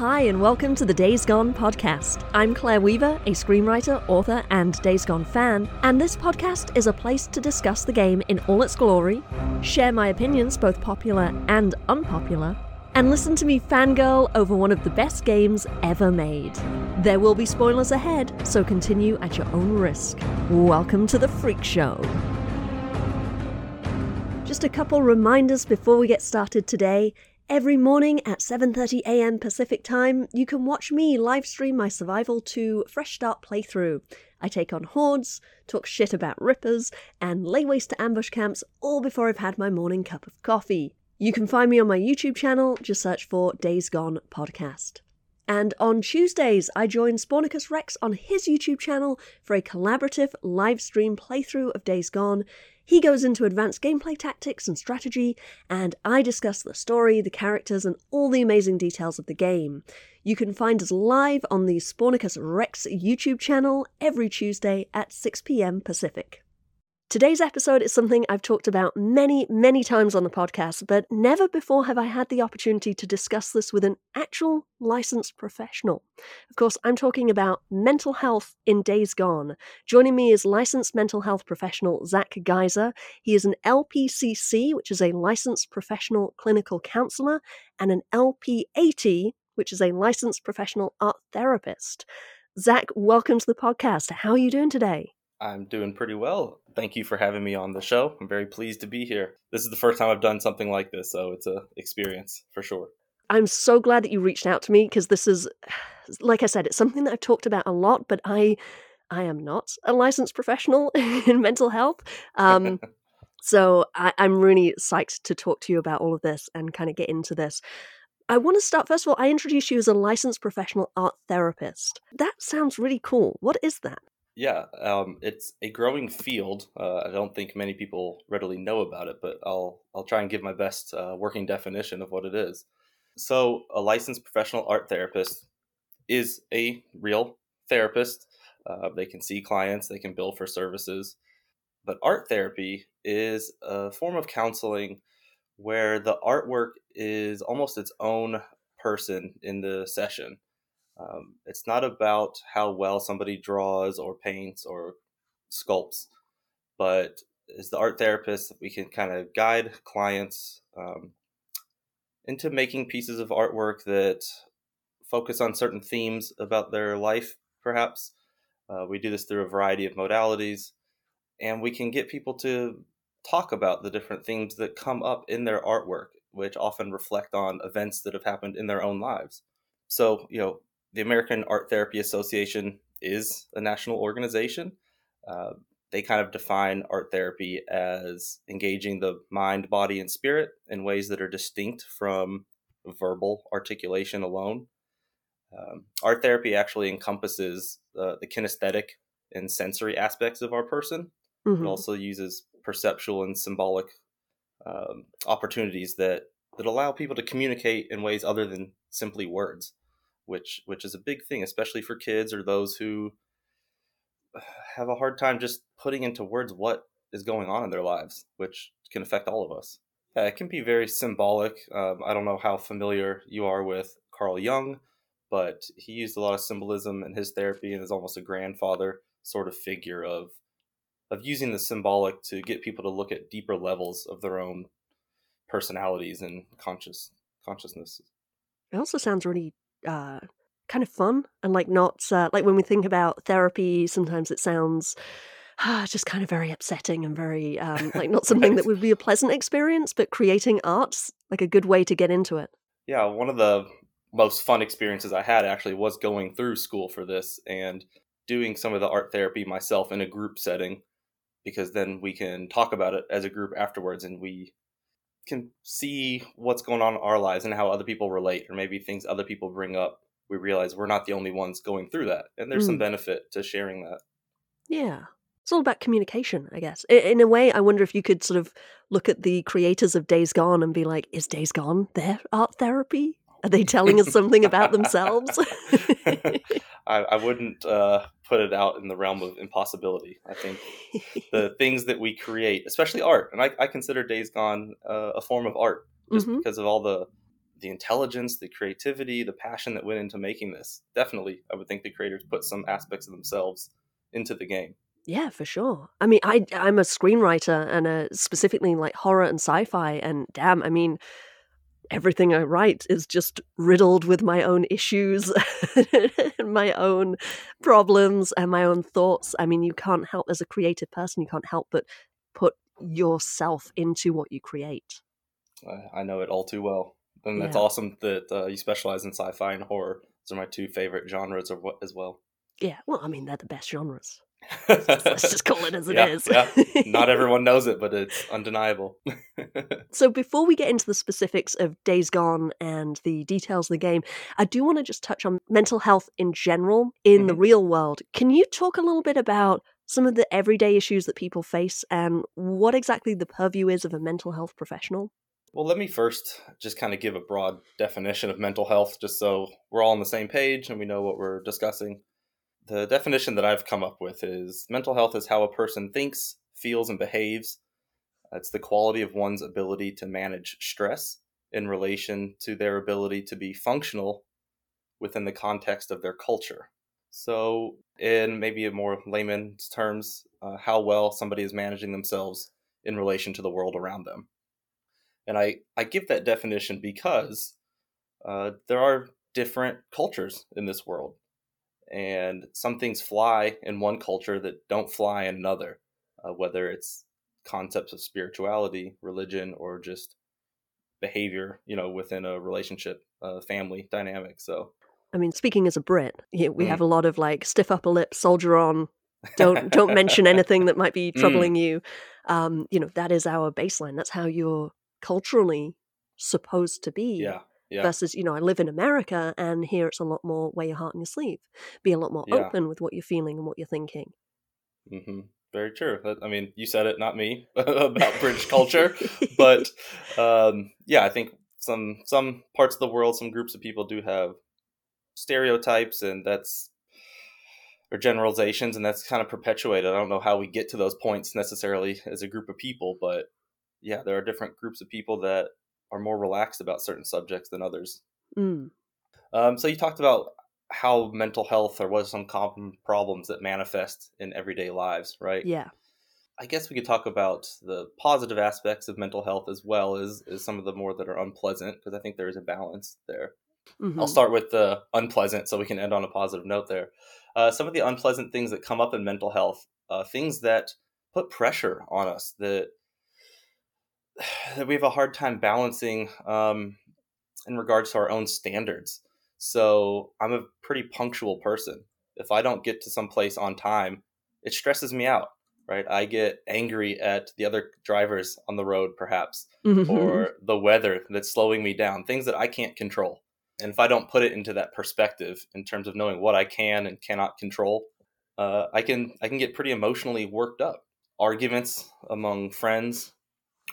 Hi, and welcome to the Days Gone podcast. I'm Claire Weaver, a screenwriter, author, and Days Gone fan, and this podcast is a place to discuss the game in all its glory, share my opinions, both popular and unpopular, and listen to me fangirl over one of the best games ever made. There will be spoilers ahead, so continue at your own risk. Welcome to the Freak Show. Just a couple reminders before we get started today. Every morning at 7:30 a.m. Pacific Time, you can watch me live stream my Survival 2 Fresh Start playthrough. I take on hordes, talk shit about rippers, and lay waste to ambush camps all before I've had my morning cup of coffee. You can find me on my YouTube channel, just search for Days Gone Podcast. And on Tuesdays, I join Spornicus Rex on his YouTube channel for a collaborative live stream playthrough of Days Gone. He goes into advanced gameplay tactics and strategy, and I discuss the story, the characters, and all the amazing details of the game. You can find us live on the Spornicus Rex YouTube channel every Tuesday at 6 pm Pacific. Today's episode is something I've talked about many, many times on the podcast, but never before have I had the opportunity to discuss this with an actual licensed professional. Of course, I'm talking about mental health in days gone. Joining me is licensed mental health professional Zach Geyser. He is an LPCC, which is a licensed professional clinical counselor, and an LPAT, which is a licensed professional art therapist. Zach, welcome to the podcast. How are you doing today? I'm doing pretty well. Thank you for having me on the show. I'm very pleased to be here. This is the first time I've done something like this, so it's a experience for sure. I'm so glad that you reached out to me because this is like I said, it's something that I've talked about a lot, but I I am not a licensed professional in mental health. Um, so I, I'm really psyched to talk to you about all of this and kind of get into this. I want to start first of all, I introduced you as a licensed professional art therapist. That sounds really cool. What is that? Yeah, um, it's a growing field. Uh, I don't think many people readily know about it, but I'll I'll try and give my best uh, working definition of what it is. So, a licensed professional art therapist is a real therapist. Uh, they can see clients, they can bill for services, but art therapy is a form of counseling where the artwork is almost its own person in the session. Um, it's not about how well somebody draws or paints or sculpts, but as the art therapist, we can kind of guide clients um, into making pieces of artwork that focus on certain themes about their life, perhaps. Uh, we do this through a variety of modalities, and we can get people to talk about the different themes that come up in their artwork, which often reflect on events that have happened in their own lives. So, you know, the American Art Therapy Association is a national organization. Uh, they kind of define art therapy as engaging the mind, body, and spirit in ways that are distinct from verbal articulation alone. Um, art therapy actually encompasses uh, the kinesthetic and sensory aspects of our person. Mm-hmm. It also uses perceptual and symbolic um, opportunities that that allow people to communicate in ways other than simply words which which is a big thing, especially for kids or those who have a hard time just putting into words what is going on in their lives, which can affect all of us. Yeah, it can be very symbolic. Um, I don't know how familiar you are with Carl Jung, but he used a lot of symbolism in his therapy and is almost a grandfather sort of figure of of using the symbolic to get people to look at deeper levels of their own personalities and conscious consciousness. It also sounds really uh, kind of fun and like not uh, like when we think about therapy, sometimes it sounds uh, just kind of very upsetting and very um, like not something that would be a pleasant experience. But creating art's like a good way to get into it. Yeah, one of the most fun experiences I had actually was going through school for this and doing some of the art therapy myself in a group setting because then we can talk about it as a group afterwards and we can see what's going on in our lives and how other people relate or maybe things other people bring up we realize we're not the only ones going through that and there's mm. some benefit to sharing that. Yeah it's all about communication i guess. In a way i wonder if you could sort of look at the creators of days gone and be like is days gone their art therapy are they telling us something about themselves I, I, wouldn't uh, put it out in the realm of impossibility. I think the things that we create, especially art, and I, I consider Days Gone uh, a form of art, just mm-hmm. because of all the the intelligence, the creativity, the passion that went into making this. Definitely, I would think the creators put some aspects of themselves into the game. Yeah, for sure. I mean, I I'm a screenwriter and a specifically like horror and sci-fi and damn, I mean, everything I write is just riddled with my own issues and my own problems and my own thoughts. I mean, you can't help as a creative person, you can't help but put yourself into what you create. I know it all too well. And that's yeah. awesome that uh, you specialize in sci-fi and horror. Those are my two favorite genres as well. Yeah, well, I mean, they're the best genres. Let's just call it as it yeah, is. yeah. Not everyone knows it, but it's undeniable. so, before we get into the specifics of Days Gone and the details of the game, I do want to just touch on mental health in general in mm-hmm. the real world. Can you talk a little bit about some of the everyday issues that people face and what exactly the purview is of a mental health professional? Well, let me first just kind of give a broad definition of mental health, just so we're all on the same page and we know what we're discussing. The definition that I've come up with is mental health is how a person thinks, feels, and behaves. It's the quality of one's ability to manage stress in relation to their ability to be functional within the context of their culture. So, in maybe a more layman's terms, uh, how well somebody is managing themselves in relation to the world around them. And I, I give that definition because uh, there are different cultures in this world. And some things fly in one culture that don't fly in another, uh, whether it's concepts of spirituality, religion, or just behavior, you know, within a relationship, uh, family dynamic. So, I mean, speaking as a Brit, we mm. have a lot of like stiff upper lip, soldier on, don't don't mention anything that might be mm. troubling mm. you. Um, you know, that is our baseline. That's how you're culturally supposed to be. Yeah. Yeah. Versus, you know, I live in America and here it's a lot more wear your heart on your sleeve. Be a lot more yeah. open with what you're feeling and what you're thinking. Mm-hmm. Very true. I mean, you said it, not me, about British culture. but um, yeah, I think some some parts of the world, some groups of people do have stereotypes, and that's or generalizations, and that's kind of perpetuated. I don't know how we get to those points necessarily as a group of people, but yeah, there are different groups of people that are more relaxed about certain subjects than others. Mm. Um, so you talked about how mental health or what are some common problems that manifest in everyday lives, right? Yeah. I guess we could talk about the positive aspects of mental health as well as, as some of the more that are unpleasant because I think there is a balance there. Mm-hmm. I'll start with the unpleasant so we can end on a positive note there. Uh, some of the unpleasant things that come up in mental health, uh, things that put pressure on us, that that we have a hard time balancing um, in regards to our own standards. So I'm a pretty punctual person. If I don't get to some place on time, it stresses me out, right? I get angry at the other drivers on the road, perhaps, mm-hmm. or the weather that's slowing me down, things that I can't control. And if I don't put it into that perspective in terms of knowing what I can and cannot control, uh, I can I can get pretty emotionally worked up. Arguments among friends,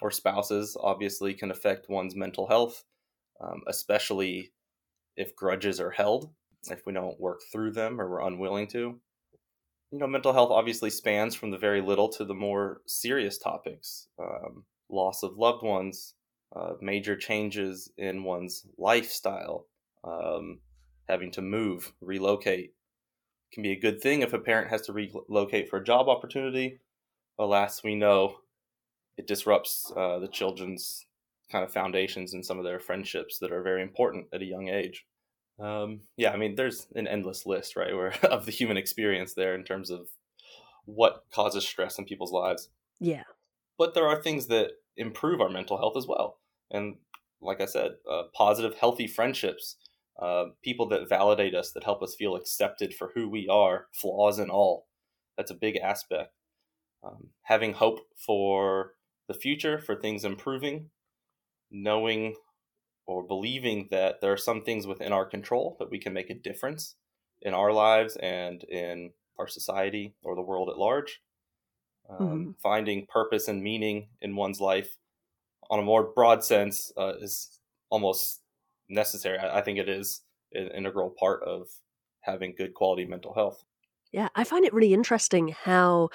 or spouses obviously can affect one's mental health, um, especially if grudges are held, if we don't work through them or we're unwilling to. You know, mental health obviously spans from the very little to the more serious topics um, loss of loved ones, uh, major changes in one's lifestyle, um, having to move, relocate. Can be a good thing if a parent has to relocate for a job opportunity. Alas, we know it disrupts uh, the children's kind of foundations and some of their friendships that are very important at a young age. Um, yeah, I mean, there's an endless list, right, where of the human experience there in terms of what causes stress in people's lives. Yeah, but there are things that improve our mental health as well, and like I said, uh, positive, healthy friendships, uh, people that validate us, that help us feel accepted for who we are, flaws and all. That's a big aspect. Um, having hope for the future, for things improving, knowing or believing that there are some things within our control that we can make a difference in our lives and in our society or the world at large. Um, mm-hmm. Finding purpose and meaning in one's life on a more broad sense uh, is almost necessary. I, I think it is an integral part of having good quality mental health. Yeah, I find it really interesting how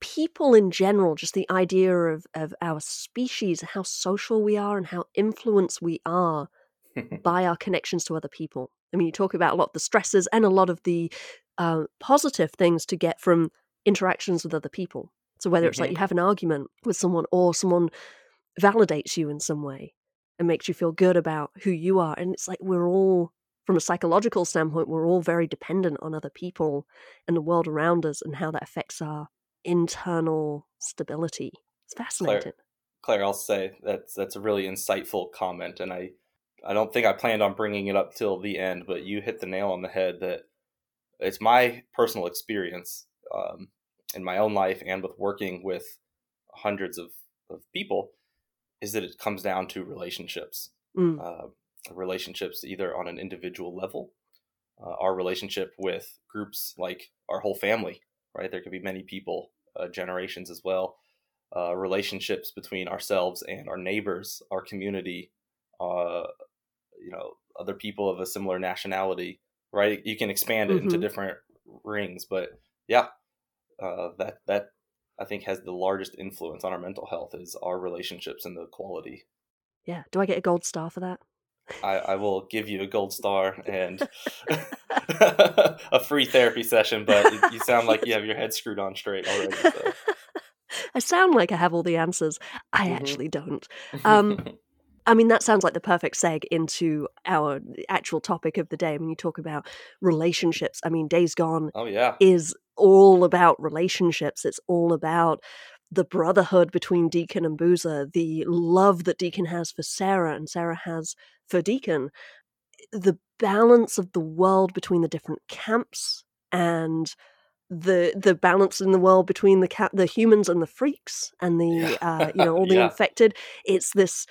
people in general, just the idea of, of our species, how social we are, and how influenced we are by our connections to other people. I mean, you talk about a lot of the stresses and a lot of the uh, positive things to get from interactions with other people. So whether it's mm-hmm. like you have an argument with someone or someone validates you in some way and makes you feel good about who you are, and it's like we're all from a psychological standpoint, we're all very dependent on other people and the world around us and how that affects our internal stability. It's fascinating. Claire, Claire, I'll say that's that's a really insightful comment, and I I don't think I planned on bringing it up till the end, but you hit the nail on the head that it's my personal experience um, in my own life and with working with hundreds of, of people is that it comes down to relationships. Mm. Uh, relationships either on an individual level, uh, our relationship with groups like our whole family, right? There could be many people, uh, generations as well, uh, relationships between ourselves and our neighbors, our community, uh, you know, other people of a similar nationality, right? You can expand it mm-hmm. into different rings, but yeah, uh, that that I think has the largest influence on our mental health is our relationships and the quality. Yeah. Do I get a gold star for that? I, I will give you a gold star and a free therapy session, but you sound like you have your head screwed on straight already. So. I sound like I have all the answers. I mm-hmm. actually don't. Um, I mean, that sounds like the perfect seg into our actual topic of the day. Mean, you talk about relationships. I mean, Days Gone oh, yeah. is all about relationships. It's all about the brotherhood between Deacon and Boozer, the love that Deacon has for Sarah and Sarah has for Deacon, the balance of the world between the different camps and the the balance in the world between the the humans and the freaks and the yeah. uh, you know all the yeah. infected. It's this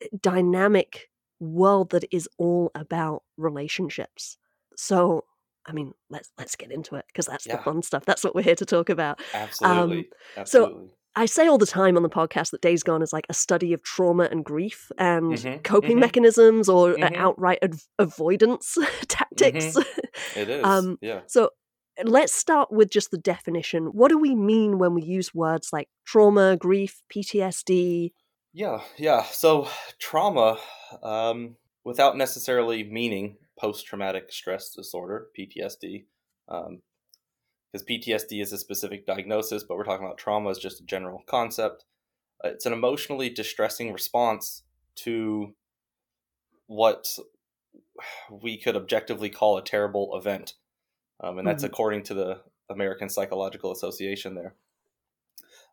eh, dynamic world that is all about relationships. So I mean, let's let's get into it because that's yeah. the fun stuff. That's what we're here to talk about. Absolutely. Um, Absolutely. So I say all the time on the podcast that Days Gone is like a study of trauma and grief and mm-hmm, coping mm-hmm. mechanisms or mm-hmm. outright ad- avoidance tactics. Mm-hmm. It is. um, yeah. So let's start with just the definition. What do we mean when we use words like trauma, grief, PTSD? Yeah, yeah. So trauma, um, without necessarily meaning post traumatic stress disorder, PTSD, um, because PTSD is a specific diagnosis, but we're talking about trauma as just a general concept. Uh, it's an emotionally distressing response to what we could objectively call a terrible event. Um, and that's mm-hmm. according to the American Psychological Association there.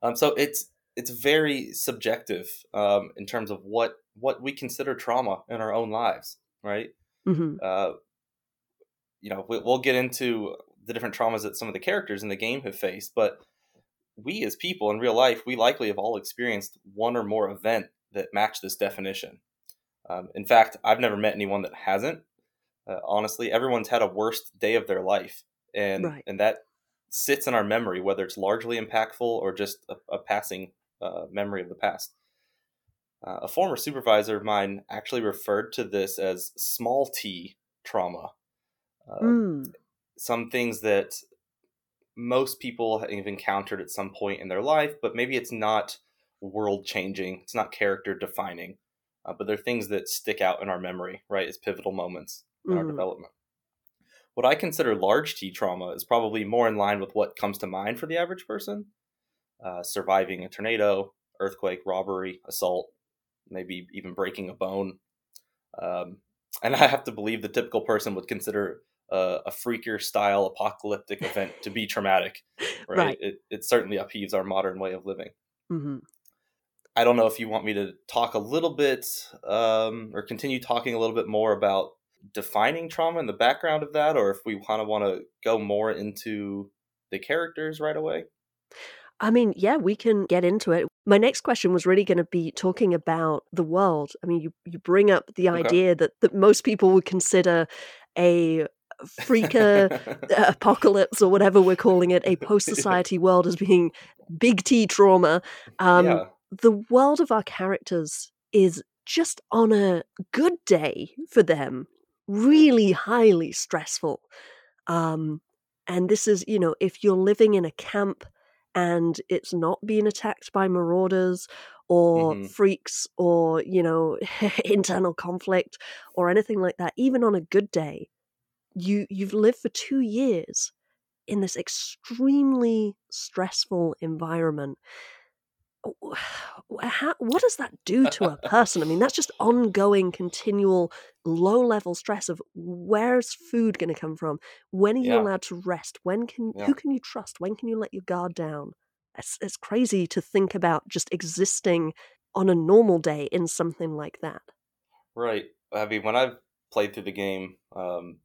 Um, so it's it's very subjective um, in terms of what what we consider trauma in our own lives, right? Mm-hmm. Uh, you know, we, will get into the different traumas that some of the characters in the game have faced, but we as people in real life, we likely have all experienced one or more event that match this definition. Um, in fact, I've never met anyone that hasn't. Uh, honestly, everyone's had a worst day of their life, and right. and that sits in our memory, whether it's largely impactful or just a, a passing uh, memory of the past. Uh, a former supervisor of mine actually referred to this as small t trauma. Mm some things that most people have encountered at some point in their life, but maybe it's not world changing, it's not character defining, uh, but they're things that stick out in our memory, right, as pivotal moments in mm-hmm. our development. What I consider large T trauma is probably more in line with what comes to mind for the average person uh, surviving a tornado, earthquake, robbery, assault, maybe even breaking a bone. Um, and I have to believe the typical person would consider uh, a freaker style apocalyptic event to be traumatic, right? right. It, it certainly upheaves our modern way of living. Mm-hmm. I don't know if you want me to talk a little bit um, or continue talking a little bit more about defining trauma and the background of that, or if we kind of want to go more into the characters right away. I mean, yeah, we can get into it. My next question was really going to be talking about the world. I mean, you, you bring up the okay. idea that, that most people would consider a freaker apocalypse or whatever we're calling it, a post society world as being big T trauma. Um, yeah. The world of our characters is just on a good day for them, really highly stressful. Um, and this is, you know, if you're living in a camp and it's not being attacked by marauders or hmm freaks or, you know, internal conflict or anything like that, even on a good day, you you've lived for 2 years in this extremely stressful environment. How, what does that do to a person? I mean, that's just ongoing, continual, low level stress of where's food going to come from? When are you Yeah, allowed to rest? When can yeah, who can you trust? When can you let your guard down? It's, it's crazy to think about just existing on a normal day in something like that. right. I mean, when I've played through the game, um,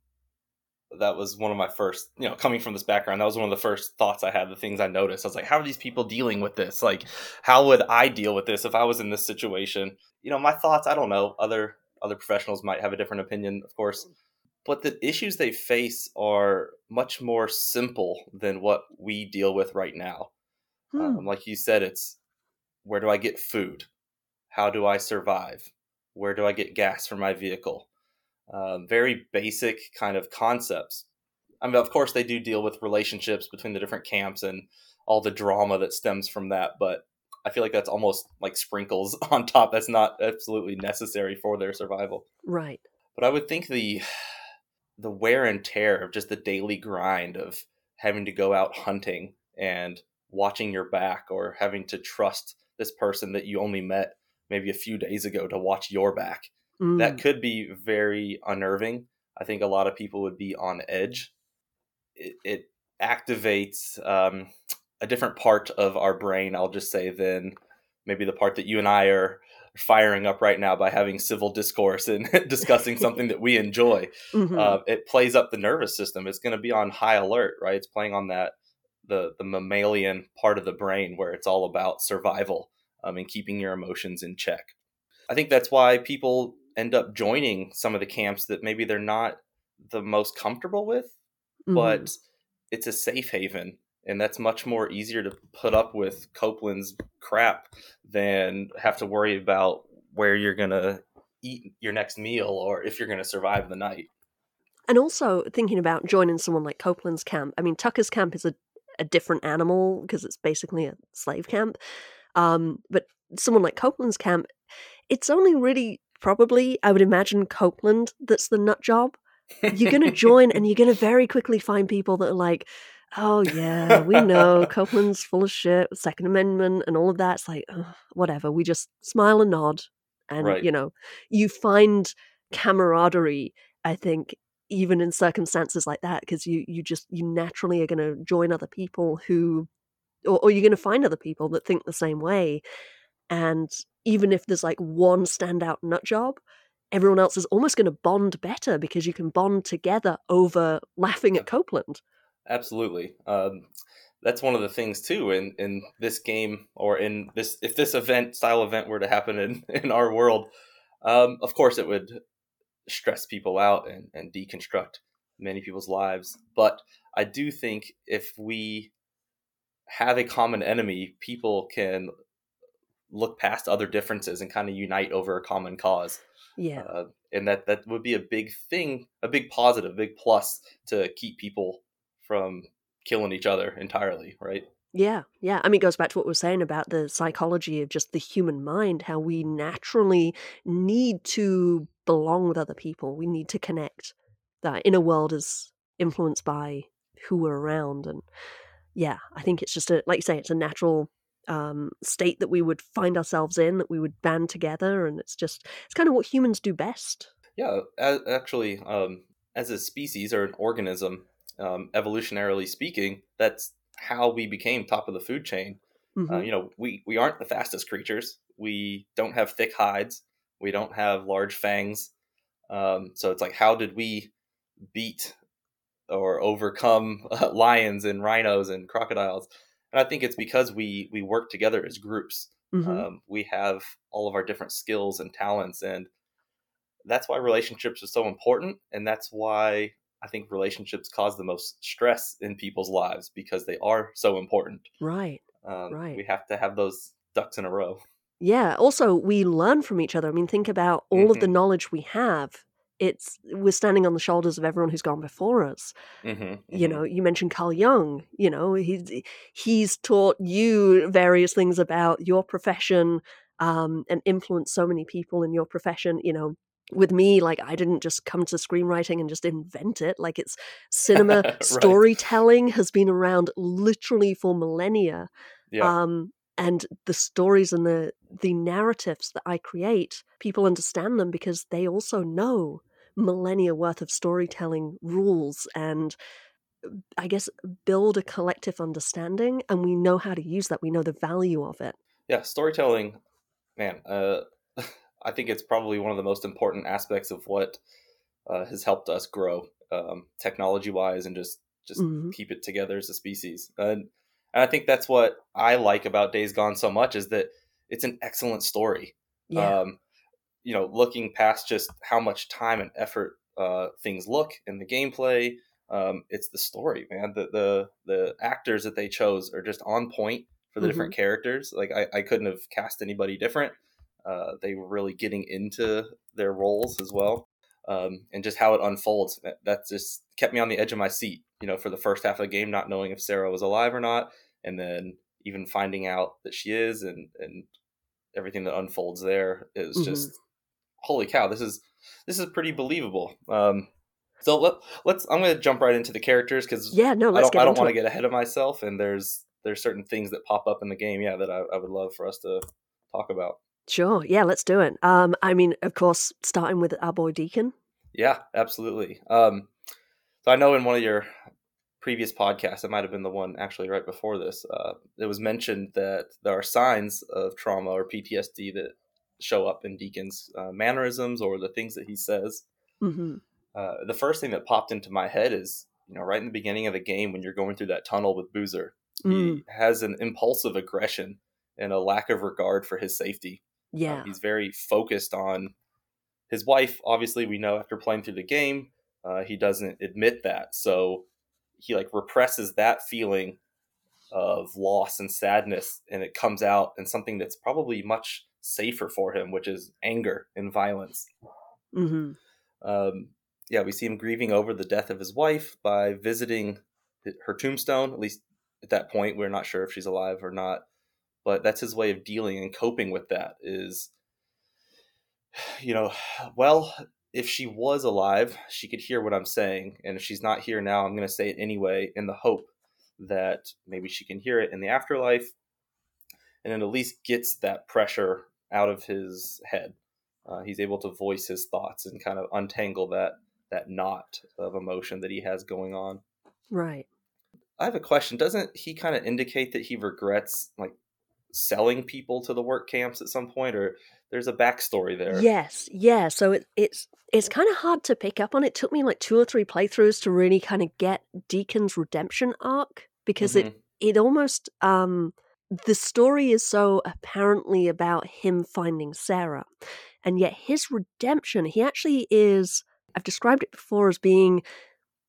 that was one of my first, you know, coming from this background, that was one of the first thoughts I had, the things I noticed. I was like, how are these people dealing with this? Like, how would I deal with this if I was in this situation? You know, my thoughts, I don't know. Other other professionals might have a different opinion, of course. But the issues they face are much more simple than what we deal with right now. Hmm. Um, like you said, it's where do I get food? How do I survive? Where do I get gas for my vehicle? Um, very basic kind of concepts. I mean, of course, they do deal with relationships between the different camps and all the drama that stems from that, but I feel like that's almost like sprinkles on top. That's not absolutely necessary for their survival. Right. But I would think the the wear and tear of just the daily grind of having to go out hunting and watching your back or having to trust this person that you only met maybe a few days ago to watch your back that Mm. could be very unnerving i think a lot of people would be on edge it, it activates um, a different part of our brain i'll just say than maybe the part that you and i are firing up right now by having civil discourse and discussing something that we enjoy hmm uh, it plays up the nervous system. It's going to be on high alert, right? It's playing on that the the mammalian part of the brain where it's all about survival um, and keeping your emotions in check. I think that's why people end up joining some of the camps that maybe they're not the most comfortable with, hmm but it's a safe haven. And that's much more easier to put up with Copeland's crap than have to worry about where you're going to eat your next meal or if you're going to survive the night. And also thinking about joining someone like Copeland's camp. I mean, Tucker's camp is a, a different animal because it's basically a slave camp. Um, but someone like Copeland's camp, it's only really probably, I would imagine, Copeland that's the nut job. You're going to join and you're going to very quickly find people that are like, oh, yeah, we know Copeland's full of shit, Second Amendment and all of that. It's like, "Ugh, whatever. We just smile and nod. And, Right. you know, you find camaraderie, I think, even in circumstances like that, because you, you just, you naturally are going to join other people who, or, or you're going to find other people that think the same way. And even if there's like one standout nut job, everyone else is almost going to bond better because you can bond together over laughing at Copeland. Absolutely. Um, that's one of the things too in, in this game or in this if this event style event were to happen in, in our world, um, of course it would stress people out and, and deconstruct many people's lives. But I do think if we have a common enemy, people can look past other differences and kind of unite over a common cause. Yeah. Uh, and that that would be a big thing, a big positive, big plus to keep people from killing each other entirely, right? Yeah, yeah. I mean, it goes back to what we are saying about the psychology of just the human mind, how we naturally need to belong with other people. We need to connect. That inner world is influenced by who we're around. And yeah, I think it's just a, like you say, it's a natural um, state that we would find ourselves in, that we would band together. And it's just, it's kind of what humans do best. Yeah, actually, um, as a species or an organism, um, evolutionarily speaking, that's how we became top of the food chain. hmm Uh, you know, we we aren't the fastest creatures. We don't have thick hides. We don't have large fangs. Um, so it's like, how did we beat or overcome uh, lions and rhinos and crocodiles? And I think it's because we we work together as groups. hmm Um, we have all of our different skills and talents, and that's why relationships are so important. And that's why I think relationships cause the most stress in people's lives because they are so important. Right. Um, Right. We have to have those ducks in a row. Yeah. Also, we learn from each other. I mean, think about all of the hmm knowledge we have it's we're standing on the shoulders of everyone who's gone before us. hmm You hmm know, you mentioned Carl Jung. You know, he's he's taught you various things about your profession um, and influenced so many people in your profession. You know, with me, like I didn't just come to screenwriting and just invent it. Like it's cinema right. storytelling has been around literally for millennia. Yeah. Um, and the stories and the the narratives that I create, people understand them because they also know millennia worth of storytelling rules and I guess build a collective understanding and we know how to use that. We know the value of it. Yeah. Storytelling, man. Uh, I think it's probably one of the most important aspects of what uh, has helped us grow, um, technology wise, and just just hmm keep it together as a species. And, and I think that's what I like about Days Gone so much is that it's an excellent story. Yeah. Um, you know, looking past just how much time and effort uh, things look in the gameplay, um, it's the story, man. The, the the actors that they chose are just on point for the hmm different characters. Like I, I couldn't have cast anybody different. Uh, they were really getting into their roles as well, um, and just how it unfolds. That, that just kept me on the edge of my seat. You know, for the first half of the game, not knowing if Sarah was alive or not, and then even finding out that she is, and and everything that unfolds there is hmm just holy cow. This is this is pretty believable. Um, so let, let's. I'm going to jump right into the characters because Yeah, no, I let's don't. I don't want to get ahead of myself. And there's there's certain things that pop up in the game, yeah, that I, I would love for us to talk about. Sure. Yeah, let's do it. Um, I mean, of course, starting with our boy Deacon. Yeah, absolutely. Um, so I know in one of your previous podcasts, it might have been the one actually right before this. Uh, it was mentioned that there are signs of trauma or PTSD that show up in Deacon's uh, mannerisms or the things that he says. hmm Uh, the first thing that popped into my head is, you know, right in the beginning of the game when you're going through that tunnel with Boozer, Mm. he has an impulsive aggression and a lack of regard for his safety. Um, Yeah. he's very focused on his wife. Obviously, we know after playing through the game, uh, he doesn't admit that, so he like represses that feeling of loss and sadness, and it comes out in something that's probably much safer for him, which is anger and violence. hmm Um, yeah, we see him grieving over the death of his wife by visiting her tombstone. At least at that point, we're not sure if she's alive or not. But that's his way of dealing and coping with that. Is you know, well, if she was alive, she could hear what I'm saying, and if she's not here now, I'm going to say it anyway, in the hope that maybe she can hear it in the afterlife, and it at least gets that pressure out of his head. Uh, he's able to voice his thoughts and kind of untangle that that knot of emotion that he has going on. Right. I have a question. Doesn't he kind of indicate that he regrets like selling people to the work camps at some point, or there's a backstory there? Yes. Yeah. So it, it's it's kind of hard to pick up on. It took me like two or three playthroughs to really kind of get Deacon's redemption arc because it hmm it almost um the story is so apparently about him finding Sarah, and yet his redemption. He actually is. I've described it before as being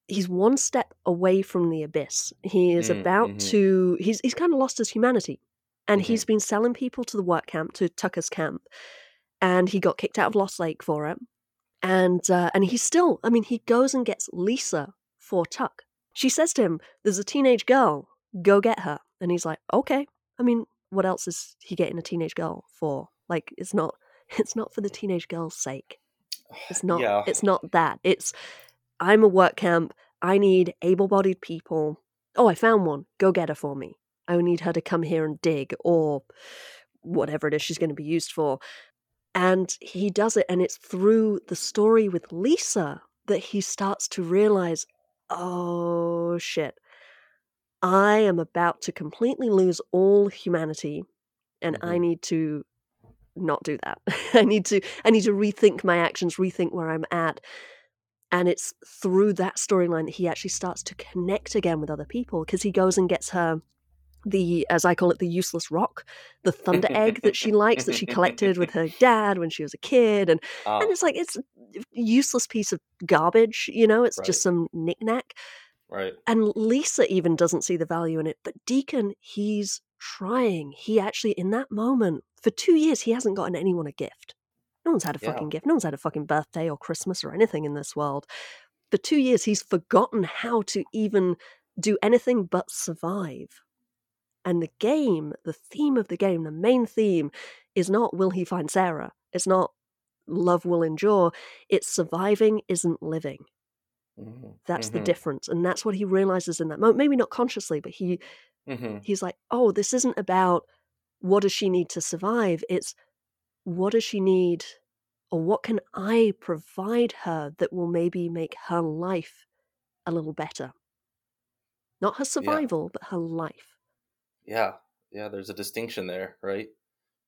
he's one step away from the abyss. He is about Mm-hmm. to he's he's kind of lost his humanity. And Mhm. he's been selling people to the work camp, to Tucker's camp. And he got kicked out of Lost Lake for it. And uh, and he's still, I mean, he goes and gets Lisa for Tuck. She says to him, There's a teenage girl, go get her. And he's like, Okay. I mean, what else is he getting a teenage girl for? Like, it's not it's not for the teenage girl's sake. It's not Yeah. it's not that. It's I'm a work camp. I need able bodied people. Oh, I found one. Go get her for me. I need her to come here and dig or whatever it is she's going to be used for. And he does it, and it's through the story with Lisa that he starts to realize oh shit, I am about to completely lose all humanity, and I Mhm. need to not do that. I need to I need to rethink my actions, rethink where I'm at. And it's through that storyline that he actually starts to connect again with other people because he goes and gets her the as I call it the useless rock, the thunder egg that she likes that she collected with her dad when she was a kid and Ah, and it's like it's a useless piece of garbage, you know, it's right, just some knickknack. Right. And Lisa even doesn't see the value in it, but Deacon, he's trying. He actually in that moment for 2 years he hasn't gotten anyone a gift. No one's had a Yeah. fucking gift. No one's had a fucking birthday or Christmas or anything in this world. For two years, he's forgotten how to even do anything but survive. And the game, the theme of the game, the main theme is not will he find Sarah? It's not love will endure. It's surviving isn't living. Mhm. That's the Mhm. difference. And that's what he realizes in that moment. Maybe not consciously, but he Mhm. he's like, oh, this isn't about what does she need to survive? It's what does she need or what can I provide her that will maybe make her life a little better? Not her survival, but her life. Yeah, yeah. There's a distinction there, right,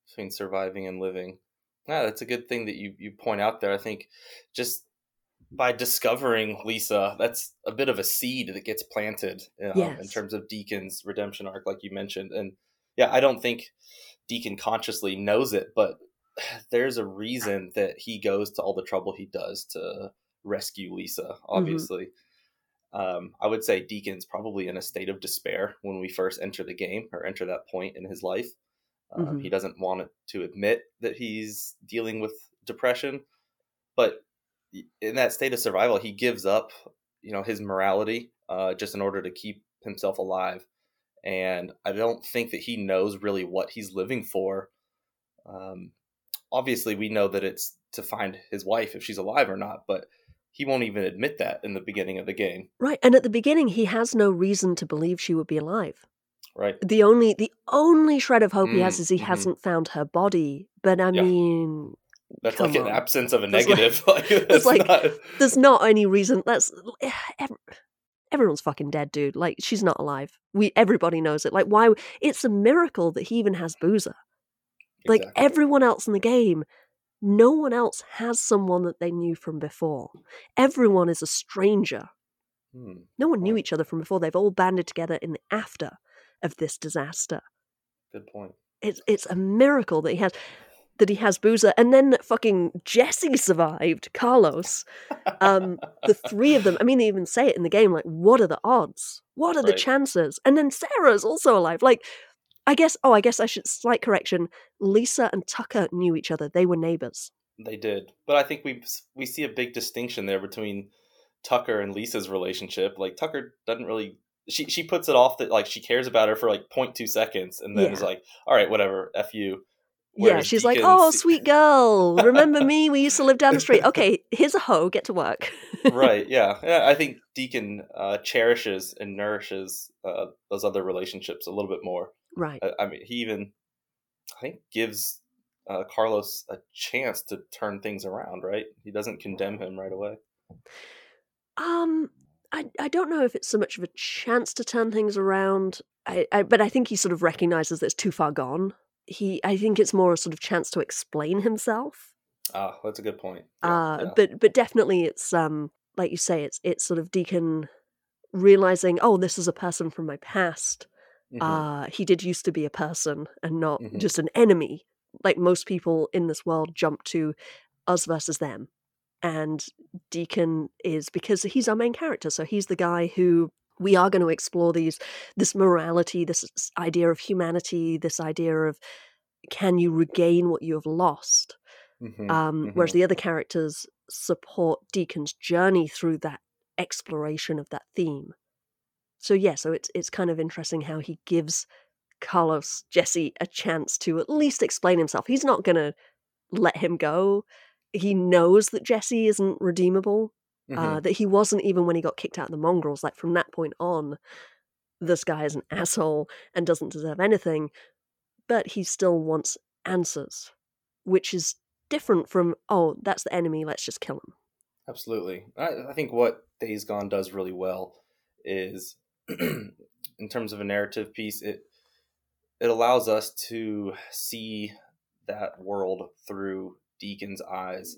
between surviving and living. Yeah, that's a good thing that you you point out there. I think just by discovering Lisa, that's a bit of a seed that gets planted um, in Yes. terms of Deacon's redemption arc, like you mentioned. And yeah, I don't think Deacon consciously knows it, but there's a reason that he goes to all the trouble he does to rescue Lisa. Obviously, um, I would say Deacon's probably in a state of despair when we first enter the game or enter that point in his life. Um, Mhm. He doesn't want to admit that he's dealing with depression, but in that state of survival, he gives up, you know, his morality uh, just in order to keep himself alive. And I don't think that he knows really what he's living for. Um, obviously, we know that it's to find his wife if she's alive or not, but he won't even admit that in the beginning of the game, Right. And at the beginning, he has no reason to believe she would be alive. right? The only the only shred of hope he has Mm, is he mhm. hasn't found her body. But I Yeah. mean, That's Come like an absence of a That's like- negative. Like, that's like- not, there's not any reason. That's everyone's fucking dead, dude. Like she's not alive. We everybody knows it. Like why? It's a miracle that he even has Boozer. Like Exactly. everyone else in the game, no one else has someone that they knew from before. Everyone is a stranger. Hmm, No one knew point. each other from before. They've all banded together in the after of this disaster. Good point. It's it's a miracle that he has that he has Boozer, and then that fucking Jesse survived. Carlos, um, the three of them. I mean, they even say it in the game. Like, what are the odds? What are the chances? And then Sarah's also alive. Like, I guess. Oh, I guess I should slight correction. Lisa and Tucker knew each other. They were neighbors. They did, but I think we we see a big distinction there between Tucker and Lisa's relationship. Like Tucker doesn't really she she puts it off that like she cares about her for like 0.2 seconds, and then is like, all right, whatever, f you. Yeah, she's like, "Oh, sweet girl, remember me? We used to live down the street. Okay, here's a hoe. Get to work." right, yeah, yeah. I think Deacon uh, cherishes and nourishes uh, those other relationships a little bit more. right. I, I mean, he even I think gives uh, Carlos a chance to turn things around. Right, he doesn't condemn him right away. Um, I I don't know if it's so much of a chance to turn things around. I, I but I think he sort of recognizes that it's too far gone. He I think it's more a sort of chance to explain himself. Ah, that's a good point. Yeah, Uh, yeah. but but definitely it's um like you say it's it's sort of Deacon realizing oh this is a person from my past. Mhm. Uh, he did used to be a person and not Mhm. just an enemy. Like most people in this world jump to us versus them. And Deacon is because he's our main character. So he's the guy who we are going to explore these this morality, this idea of humanity, this idea of can you regain what you have lost? Mhm, Um, Whereas mhm. the other characters support Deacon's journey through that exploration of that theme. So yeah, so it's it's kind of interesting how he gives Carlos Jesse a chance to at least explain himself. He's not gonna let him go. He knows that Jesse isn't redeemable. Mhm. Uh, that he wasn't even when he got kicked out of the mongrels. Like from that point on, this guy is an asshole and doesn't deserve anything. But he still wants answers, which is different from oh, that's the enemy. Let's just kill him. Absolutely. I, I think what Days Gone does really well is, in terms of a narrative piece, it it allows us to see that world through Deacon's eyes.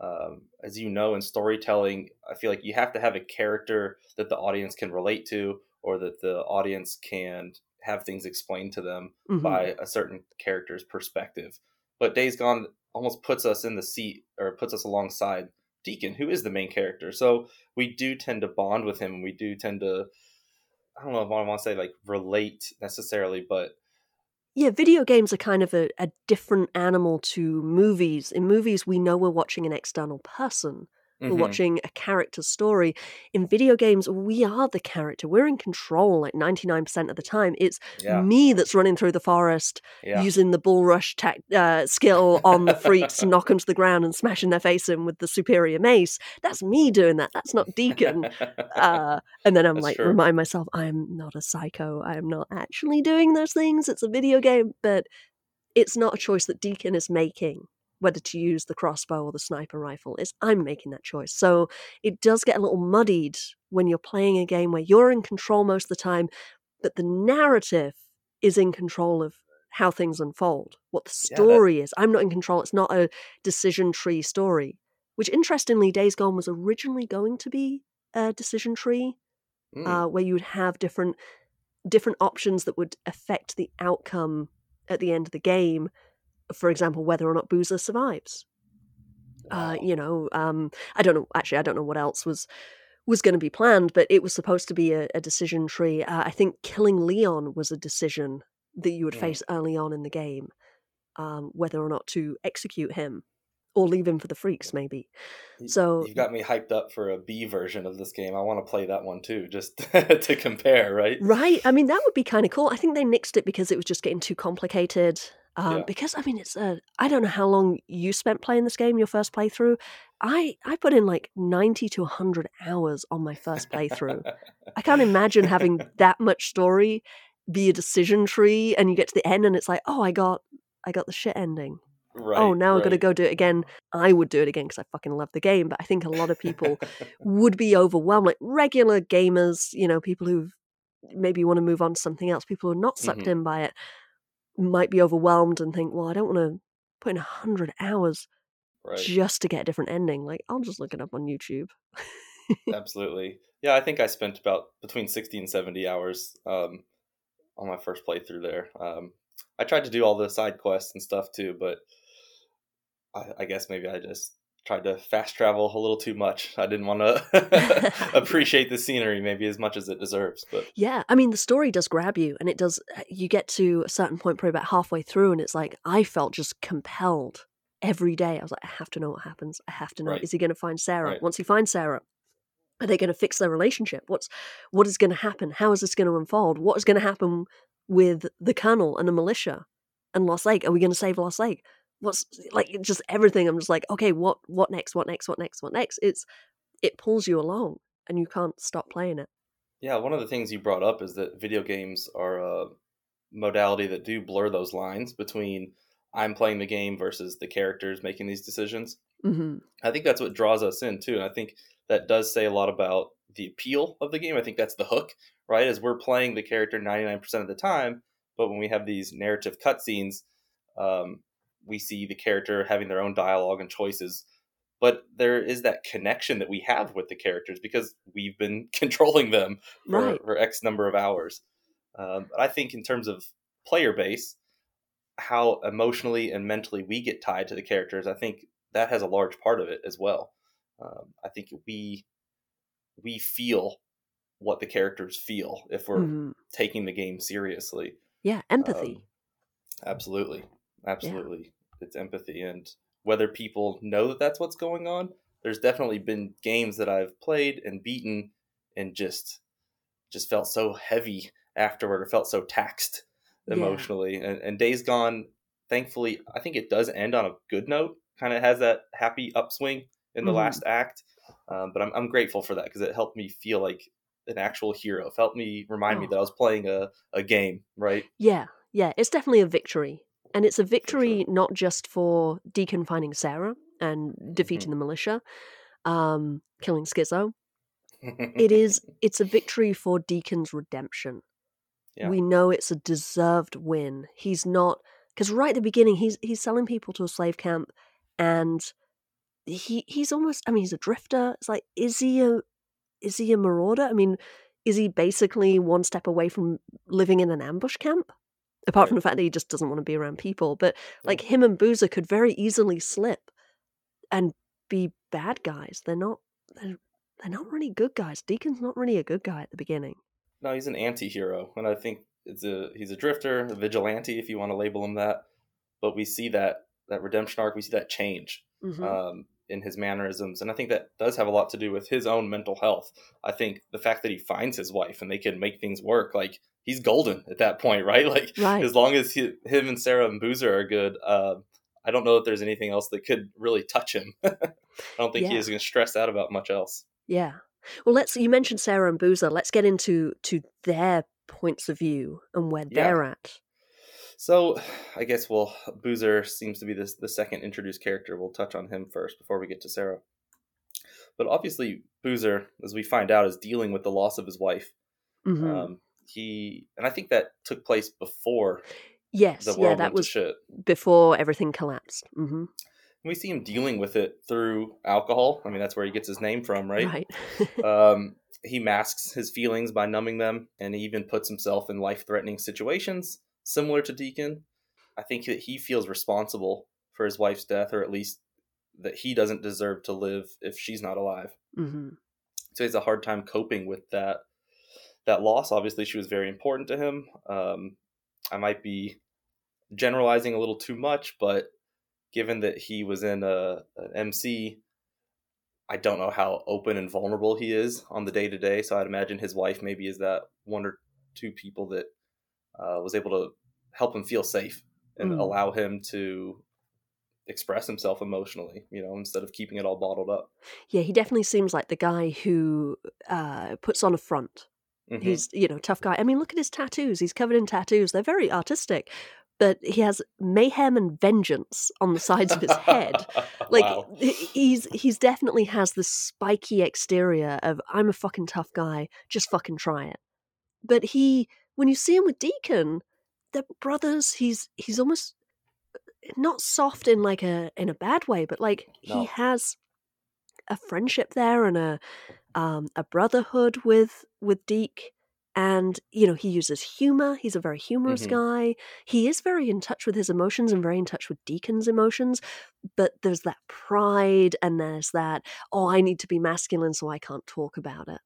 Um, as you know, in storytelling, I feel like you have to have a character that the audience can relate to, or that the audience can have things explained to them Mhm. by a certain character's perspective. But Days Gone almost puts us in the seat or puts us alongside Deacon, who is the main character. So we do tend to bond with him. We do tend to, I don't know if I want to say like relate necessarily, but Yeah, video games are kind of a, a different animal to movies. In movies, we know we're watching an external person. We're hmm watching a character story. In video games, we are the character. We're in control like 99% of the time. It's Yeah, me that's running through the forest yeah, using the bull rush tech, uh, skill on the freaks to knock them to the ground and smashing their face in with the superior mace. That's me doing that. That's not Deacon. Uh, and then I'm That's like, true. remind myself, I'm not a psycho. I am not actually doing those things. It's a video game, but it's not a choice that Deacon is making, whether to use the crossbow or the sniper rifle. is I'm making that choice. So it does get a little muddied when you're playing a game where you're in control most of the time, but the narrative is in control of how things unfold, what the Yeah, that story is. I'm not in control. It's not a decision tree story. Which interestingly, Days Gone was originally going to be a decision tree mm, uh, where you would have different different options that would affect the outcome at the end of the game. For example, whether or not Boozer survives. Uh, you know, um, I don't know. Actually, I don't know what else was was going to be planned, but it was supposed to be a, a decision tree. Uh, I think killing Leon was a decision that you would Mm. face early on in the game, um, whether or not to execute him or leave him for the freaks, maybe. So You've got me hyped up for a B version of this game. I want to play that one too, just to compare, right? Right. I mean, that would be kind of cool. I think they nixed it because it was just getting too complicated. Um, Yeah. because I mean, it's uh, I don't know how long you spent playing this game, your first playthrough. I I put in like ninety to hundred hours on my first playthrough. I can't imagine having that much story be a decision tree, and you get to the end, and it's like, oh, I got I got the shit ending. Oh, Right, now I've got to go do it again. I would do it again because I fucking love the game, but I think a lot of people would be overwhelmed. Like regular gamers, you know, people who maybe want to move on to something else, people who are not sucked Mhm, in by it might be overwhelmed and think, well, I don't want to put in a hundred hours Right. just to get a different ending. Like, I'll just look it up on YouTube. Absolutely. Yeah, I think I spent about between 60 and 70 hours um, on my first playthrough there. Um, I tried to do all the side quests and stuff too, but I, I guess maybe I just tried to fast travel a little too much. I didn't want to appreciate the scenery maybe as much as it deserves. But yeah, I mean, the story does grab you, and it does. uh, You get to a certain point, probably about halfway through, and it's like I felt just compelled every day. I was like, I have to know what happens. I have to know. Right. Is he going to find Sarah? Right. Once he finds Sarah, are they going to fix their relationship? What's what is going to happen? How is this going to unfold? What is going to happen with the Colonel and the militia and Lost Lake? Are we going to save Lost Lake? What's like just everything? I'm just like, okay, what what next? What next? What next? What next? It's it pulls you along, and you can't stop playing it. yeah, one of the things you brought up is that video games are a modality that do blur those lines between I'm playing the game versus the characters making these decisions. hmm I think that's what draws us in too. And I think that does say a lot about the appeal of the game. I think that's the hook, right? As we're playing the character 99% of the time, but when we have these narrative cutscenes, um, we see the character having their own dialogue and choices. But there is that connection that we have with the characters because we've been controlling them for, Right. for X number of hours. Um, but I think in terms of player base, how emotionally and mentally we get tied to the characters, I think that has a large part of it as well. Um, I think we we feel what the characters feel if we're hmm taking the game seriously. Yeah, empathy. Um, absolutely, absolutely, it's empathy, and whether people know that that's what's going on, there's definitely been games that I've played and beaten, and just just felt so heavy afterward, or felt so taxed Yeah. emotionally. And, and Days Gone, thankfully, I think it does end on a good note. Kind of has that happy upswing in the Mhm. last act. Um, but I'm, I'm grateful for that because it helped me feel like an actual hero. It helped me remind me Oh. that I was playing a, a game, right? Yeah, yeah, it's definitely a victory. And it's a sure. victory not just for Deacon finding Sarah and defeating the militia, um, killing Skizzo. It is it's a victory for Deacon's redemption. Yeah. We know it's a deserved win. He's not because right at the beginning he's he's selling people to a slave camp and he he's almost I mean he's a drifter. It's like is he a is he a marauder? I mean, is he basically one step away from living in an ambush camp? Apart from the fact that he just doesn't want to be around people. But like him and Boozer could very easily slip and be bad guys. They're not they're, they're not really good guys. Deacon's not really a good guy at the beginning. no, he's an anti hero. And I think it's a he's a drifter, a vigilante, if you want to label him that. But we see that that redemption arc, we see that change Mhm. um, in his mannerisms, and I think that does have a lot to do with his own mental health. I think the fact that he finds his wife and they can make things work, like he's golden at that point, right? Like Right. as long as he, him and Sarah and Boozer are good, uh, I don't know if there's anything else that could really touch him. I don't think he is going to stress out about much else. Yeah. Well, let's. You mentioned Sarah and Boozer. Let's get into to their points of view and where Yeah. they're at. So I guess well, Boozer seems to be this the second introduced character. We'll touch on him first before we get to Sarah. But obviously, Boozer, as we find out, is dealing with the loss of his wife. Mhm. Um, he and I think that took place before yes. the Yeah. That was shit. before everything collapsed. hmm We see him dealing with it through alcohol. I mean, that's where he gets his name from, right? Right. um, he masks his feelings by numbing them, and he even puts himself in life-threatening situations, similar to Deacon. I think that he feels responsible for his wife's death, or at least that he doesn't deserve to live if she's not alive. hmm So he has a hard time coping with that that loss. Obviously, she was very important to him. Um, I might be generalizing a little too much, but given that he was in a an MC, I don't know how open and vulnerable he is on the day to day. So I'd imagine his wife maybe is that one or two people that uh, was able to help him feel safe and Mm. allow him to express himself emotionally. You know, instead of keeping it all bottled up. Yeah. He definitely seems like the guy who uh, puts on a front. Mhm. He's, you know, tough guy. I mean, look at his tattoos. He's covered in tattoos. They're very artistic, but he has mayhem and vengeance on the sides of his head. Like wow. he's he's definitely has this spiky exterior of I'm a fucking tough guy, just fucking try it. But he, when you see him with Deacon, they're brothers. He's he's almost not soft in like a in a bad way, but like No. he has a friendship there and a um, a brotherhood with with Deke. And you know he uses humor. He's a very humorous Mhm. guy. He is very in touch with his emotions and very in touch with Deacon's emotions. But there's that pride and there's that oh I need to be masculine so I can't talk about it.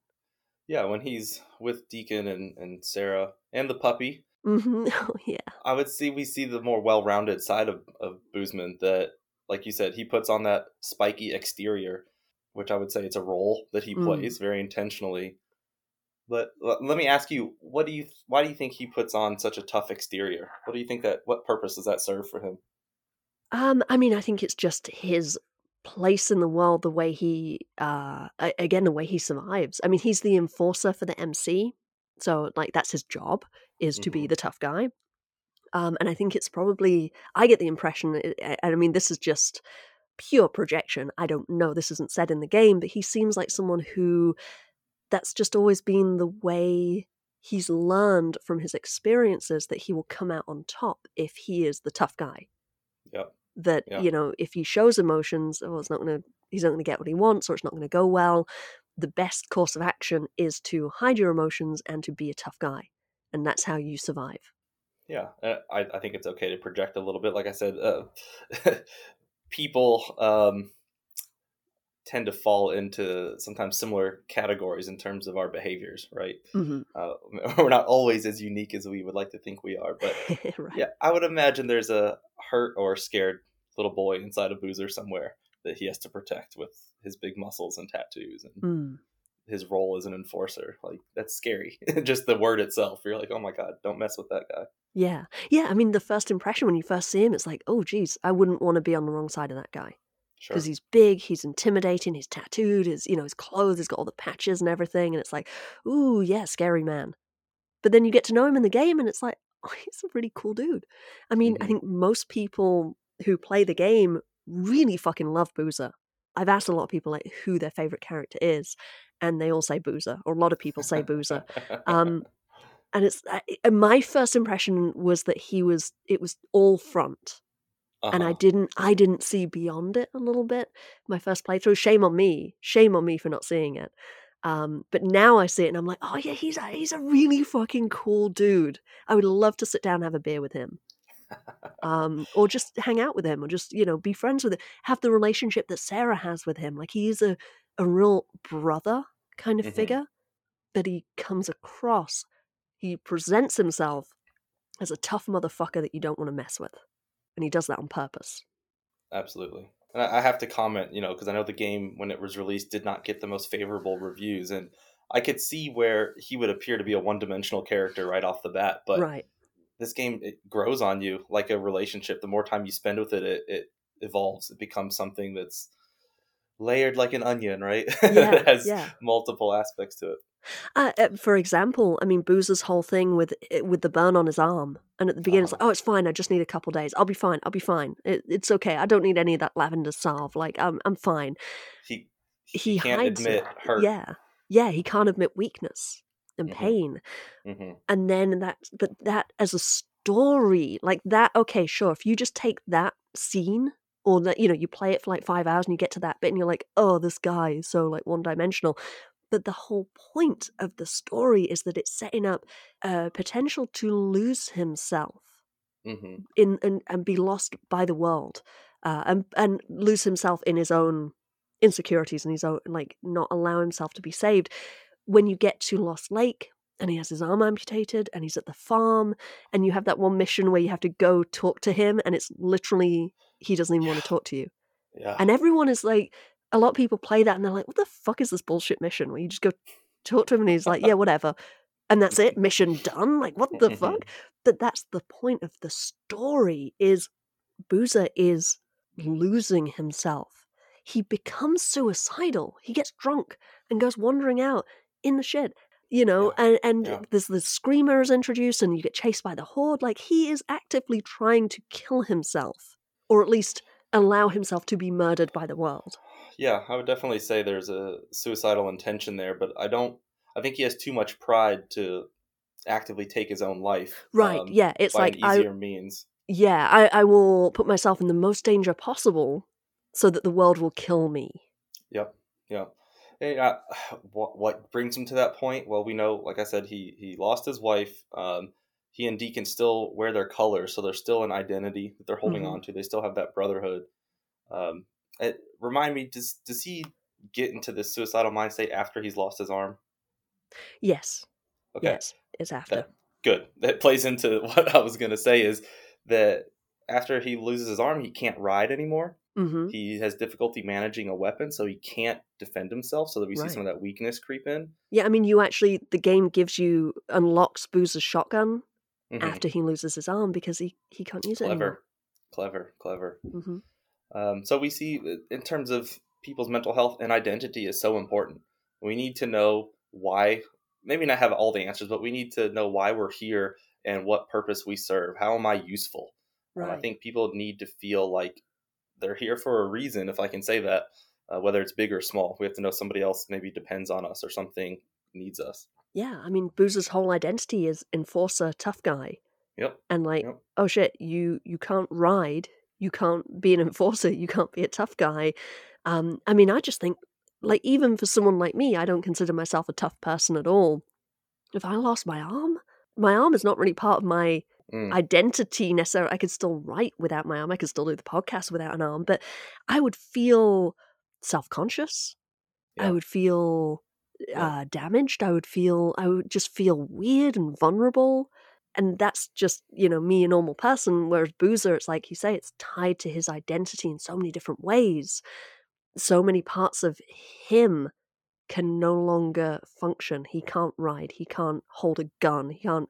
Yeah, when he's with Deacon and, and Sarah and the puppy, hmm Oh yeah. I would see we see the more well rounded side of, of Boozman that, like you said, he puts on that spiky exterior, which I would say it's a role that he Mm. plays very intentionally. But l- let me ask you, what do you why do you think he puts on such a tough exterior? What do you think that what purpose does that serve for him? Um, I mean, I think it's just his place in the world, the way he, uh, again, the way he survives. I mean, he's the enforcer for the MC, so like that's his job is to be Mhm. the tough guy. Um, and I think it's probably I get the impression, it- and I mean, this is just pure projection. I don't know. This isn't said in the game, but he seems like someone who that's just always been the way he's learned from his experiences that he will come out on top if he is the tough guy Yep. That Yeah. you know if he shows emotions oh it's not going to he's not going to get what he wants or it's not going to go well the best course of action is to hide your emotions and to be a tough guy and that's how you survive Yeah, uh, I, I think it's okay to project a little bit. Like I said, uh, people um, tend to fall into sometimes similar categories in terms of our behaviors, right? hmm Uh, we're not always as unique as we would like to think we are, but right yeah, I would imagine there's a hurt or scared little boy inside a boozer somewhere that he has to protect with his big muscles and tattoos and Mm. his role as an enforcer. Like that's scary. Just the word itself, you're like, oh my god, don't mess with that guy. yeah yeah i mean the first impression when you first see him it's like oh geez i wouldn't want to be on the wrong side of that guy Sure. because he's big, he's intimidating, he's tattooed, his you know his clothes, he's got all the patches and everything, and it's like, ooh, yeah, scary man. But then you get to know him in the game, and it's like, oh, he's a really cool dude. I mean, I Mhm. think most people who play the game really fucking love Boozer. I've asked a lot of people like who their favorite character is, and they all say Boozer, or a lot of people say Boozer. Um, and it's my first impression was that he was it was all front and I Uh-huh. didn't I didn't see beyond it a little bit. My first playthrough, shame on me, shame on me for not seeing it. Um, but now I see it and I'm like, oh yeah, he's a he's a really fucking cool dude. I would love to sit down and have a beer with him, um, or just hang out with him, or just you know be friends with him, have the relationship that Sarah has with him. Like he's a a real brother kind of Mhm. figure, but he comes across He presents himself as a tough motherfucker that you don't want to mess with. And he does that on purpose. Absolutely. And I have to comment, you know, because I know the game when it was released did not get the most favorable reviews, and I could see where he would appear to be a one-dimensional character right off the bat. But right. this game it grows on you like a relationship. The more time you spend with it, it, it evolves. It becomes something that's layered like an onion, right? Yeah, it has yeah. multiple aspects to it. Uh, uh, for example, I mean, Boozer's whole thing with eh, with the burn on his arm, and at the beginning, it's Uh-huh. like, "Oh, it's fine. I just need a couple days. I'll be fine. I'll be fine. It, it's okay. I don't need any of that lavender salve. Like, I'm I'm fine." He He can't hides it. hurt. Yeah, yeah. He can't admit weakness and Mhm. pain, hmm and then that, but that as a story, like that. Okay, sure. If you just take that scene, or that you know, you play it for like five hours, and you get to that bit, and you're like, "Oh, this guy is so like one dimensional." But the whole point of the story is that it's setting up a potential to lose himself hmm in and, and be lost by the world, uh, and and lose himself in his own insecurities and his own like not allow himself to be saved. When you get to Lost Lake and he has his arm amputated and he's at the farm and you have that one mission where you have to go talk to him and it's literally he doesn't even want to talk to you Yeah. and everyone is like a lot of people play that and they're like what the fuck is this bullshit mission where you just go talk to him and he's like yeah whatever and that's it mission done? Like what the fuck? But that's the point of the story is boozer is losing himself. He becomes suicidal. He gets drunk and goes wandering out in the shit you know and and yeah. there's the screamer is introduced and you get chased by the horde. Like he is actively trying to kill himself or at least allow himself to be murdered by the world Yeah, I would definitely say there's a suicidal intention there, but I don't. I think he has too much pride to actively take his own life. right um, yeah it's by like an i easier means. yeah I, I will put myself in the most danger possible so that the world will kill me Yep. Yeah. And, uh, what what brings him to that point? Well, we know, like I said, he he lost his wife. Um, he and Deacon still wear their colors, so there's still an identity that they're holding Mhm. on to. They still have that brotherhood. Um, it, remind me, does does he get into this suicidal mind state after he's lost his arm? yes Okay. yes it's after That, good. That plays into what I was going to say is that after he loses his arm, he can't ride anymore. hmm He has difficulty managing a weapon, so he can't defend himself. So that we Right. see some of that weakness creep in. yeah i mean you actually the game gives you unlocks boozer's shotgun Mhm. after he loses his arm because he he can't use it Clever, clever, clever. anymore hmm Um, so we see uh, in terms of people's mental health and identity is so important. We need to know why. Maybe not have all the answers, but we need to know why we're here and what purpose we serve. How am I useful? Um, I think people need to feel like they're here for a reason, if I can say that, uh, whether it's big or small. We have to know somebody else maybe depends on us or something needs us. Yeah i mean boozer's whole identity is enforcer tough guy Yep. and like Yep. oh shit you you can't ride you can't be an enforcer you can't be a tough guy um i mean i just think like even for someone like me i don't consider myself a tough person at all if i lost my arm my arm is not really part of my Mm. identity necessarily i could still write without my arm i could still do the podcast without an arm but i would feel self-conscious i would feel Yeah. Uh, damaged i would feel i would just feel weird and vulnerable and that's just you know me a normal person whereas boozer it's like you say it's tied to his identity in so many different ways. So many parts of him can no longer function. He can't ride he can't hold a gun he can't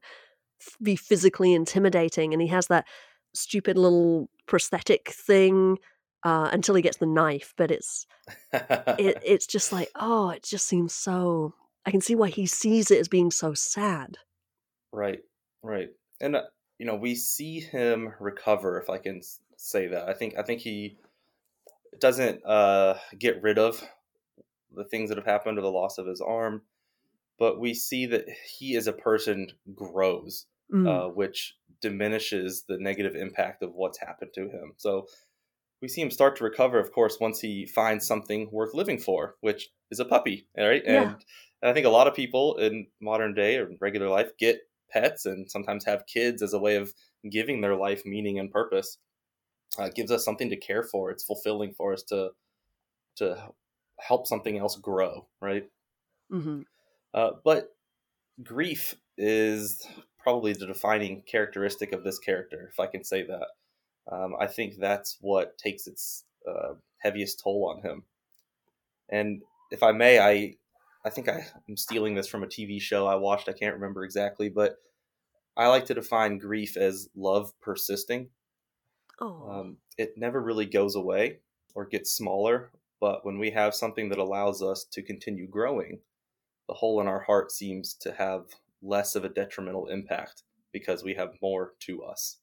be physically intimidating and he has that stupid little prosthetic thing uh, until he gets the knife but it's it, it's just like oh it just seems so i can see why he sees it as being so sad Right, right, and uh, you know we see him recover, if I can say that. I think I think he doesn't uh, get rid of the things that have happened or the loss of his arm, but we see that he as a person grows, Mm, uh, which diminishes the negative impact of what's happened to him. So we see him start to recover, of course, once he finds something worth living for, which is a puppy, all right? Yeah. And I think a lot of people in modern day or regular life get pets and sometimes have kids as a way of giving their life meaning and purpose. Uh, it gives us something to care for. It's fulfilling for us to to help something else grow, right? hmm Uh, but grief is probably the defining characteristic of this character, if I can say that. Um, I think that's what takes its uh, heaviest toll on him. And if I may, I I think I, am stealing this from a TV show I watched. I can't remember exactly, but I like to define grief as love persisting. Oh. Um, it never really goes away or gets smaller, but when we have something that allows us to continue growing, the hole in our heart seems to have less of a detrimental impact because we have more to us.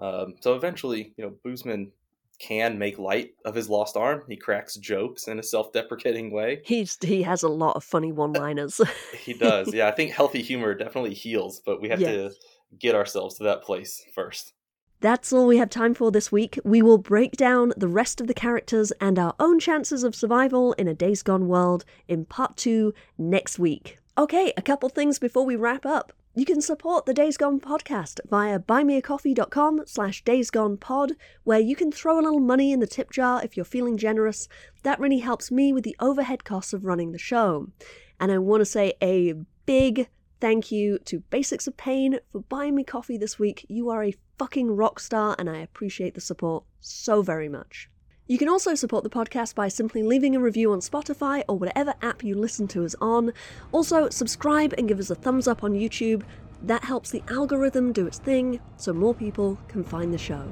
Um, so eventually, you know, Boozman can make light of his lost arm. He cracks jokes in a self-deprecating way. He's he has a lot of funny one-liners. he does. Yeah, I think healthy humor definitely heals, but we have yes. to get ourselves to that place first. That's all we have time for this week. We will break down the rest of the characters and our own chances of survival in a Days Gone world in part 2 next week. Okay, a couple things before we wrap up. You can support the Days Gone podcast via buymeacoffee.com slash daysgonepod, where you can throw a little money in the tip jar if you're feeling generous. That really helps me with the overhead costs of running the show. And I want to say a big thank you to Basics of Pain for buying me coffee this week. You are a fucking rock star, and I appreciate the support so very much. You can also support the podcast by simply leaving a review on Spotify or whatever app you listen to us on. Also, subscribe and give us a thumbs up on YouTube. That helps the algorithm do its thing so more people can find the show.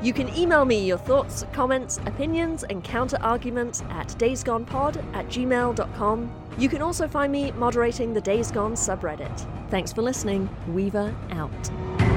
You can email me your thoughts, comments, opinions, and counter arguments at daysgonepod at gmail.com. You can also find me moderating the Days Gone subreddit. Thanks for listening. Weaver out.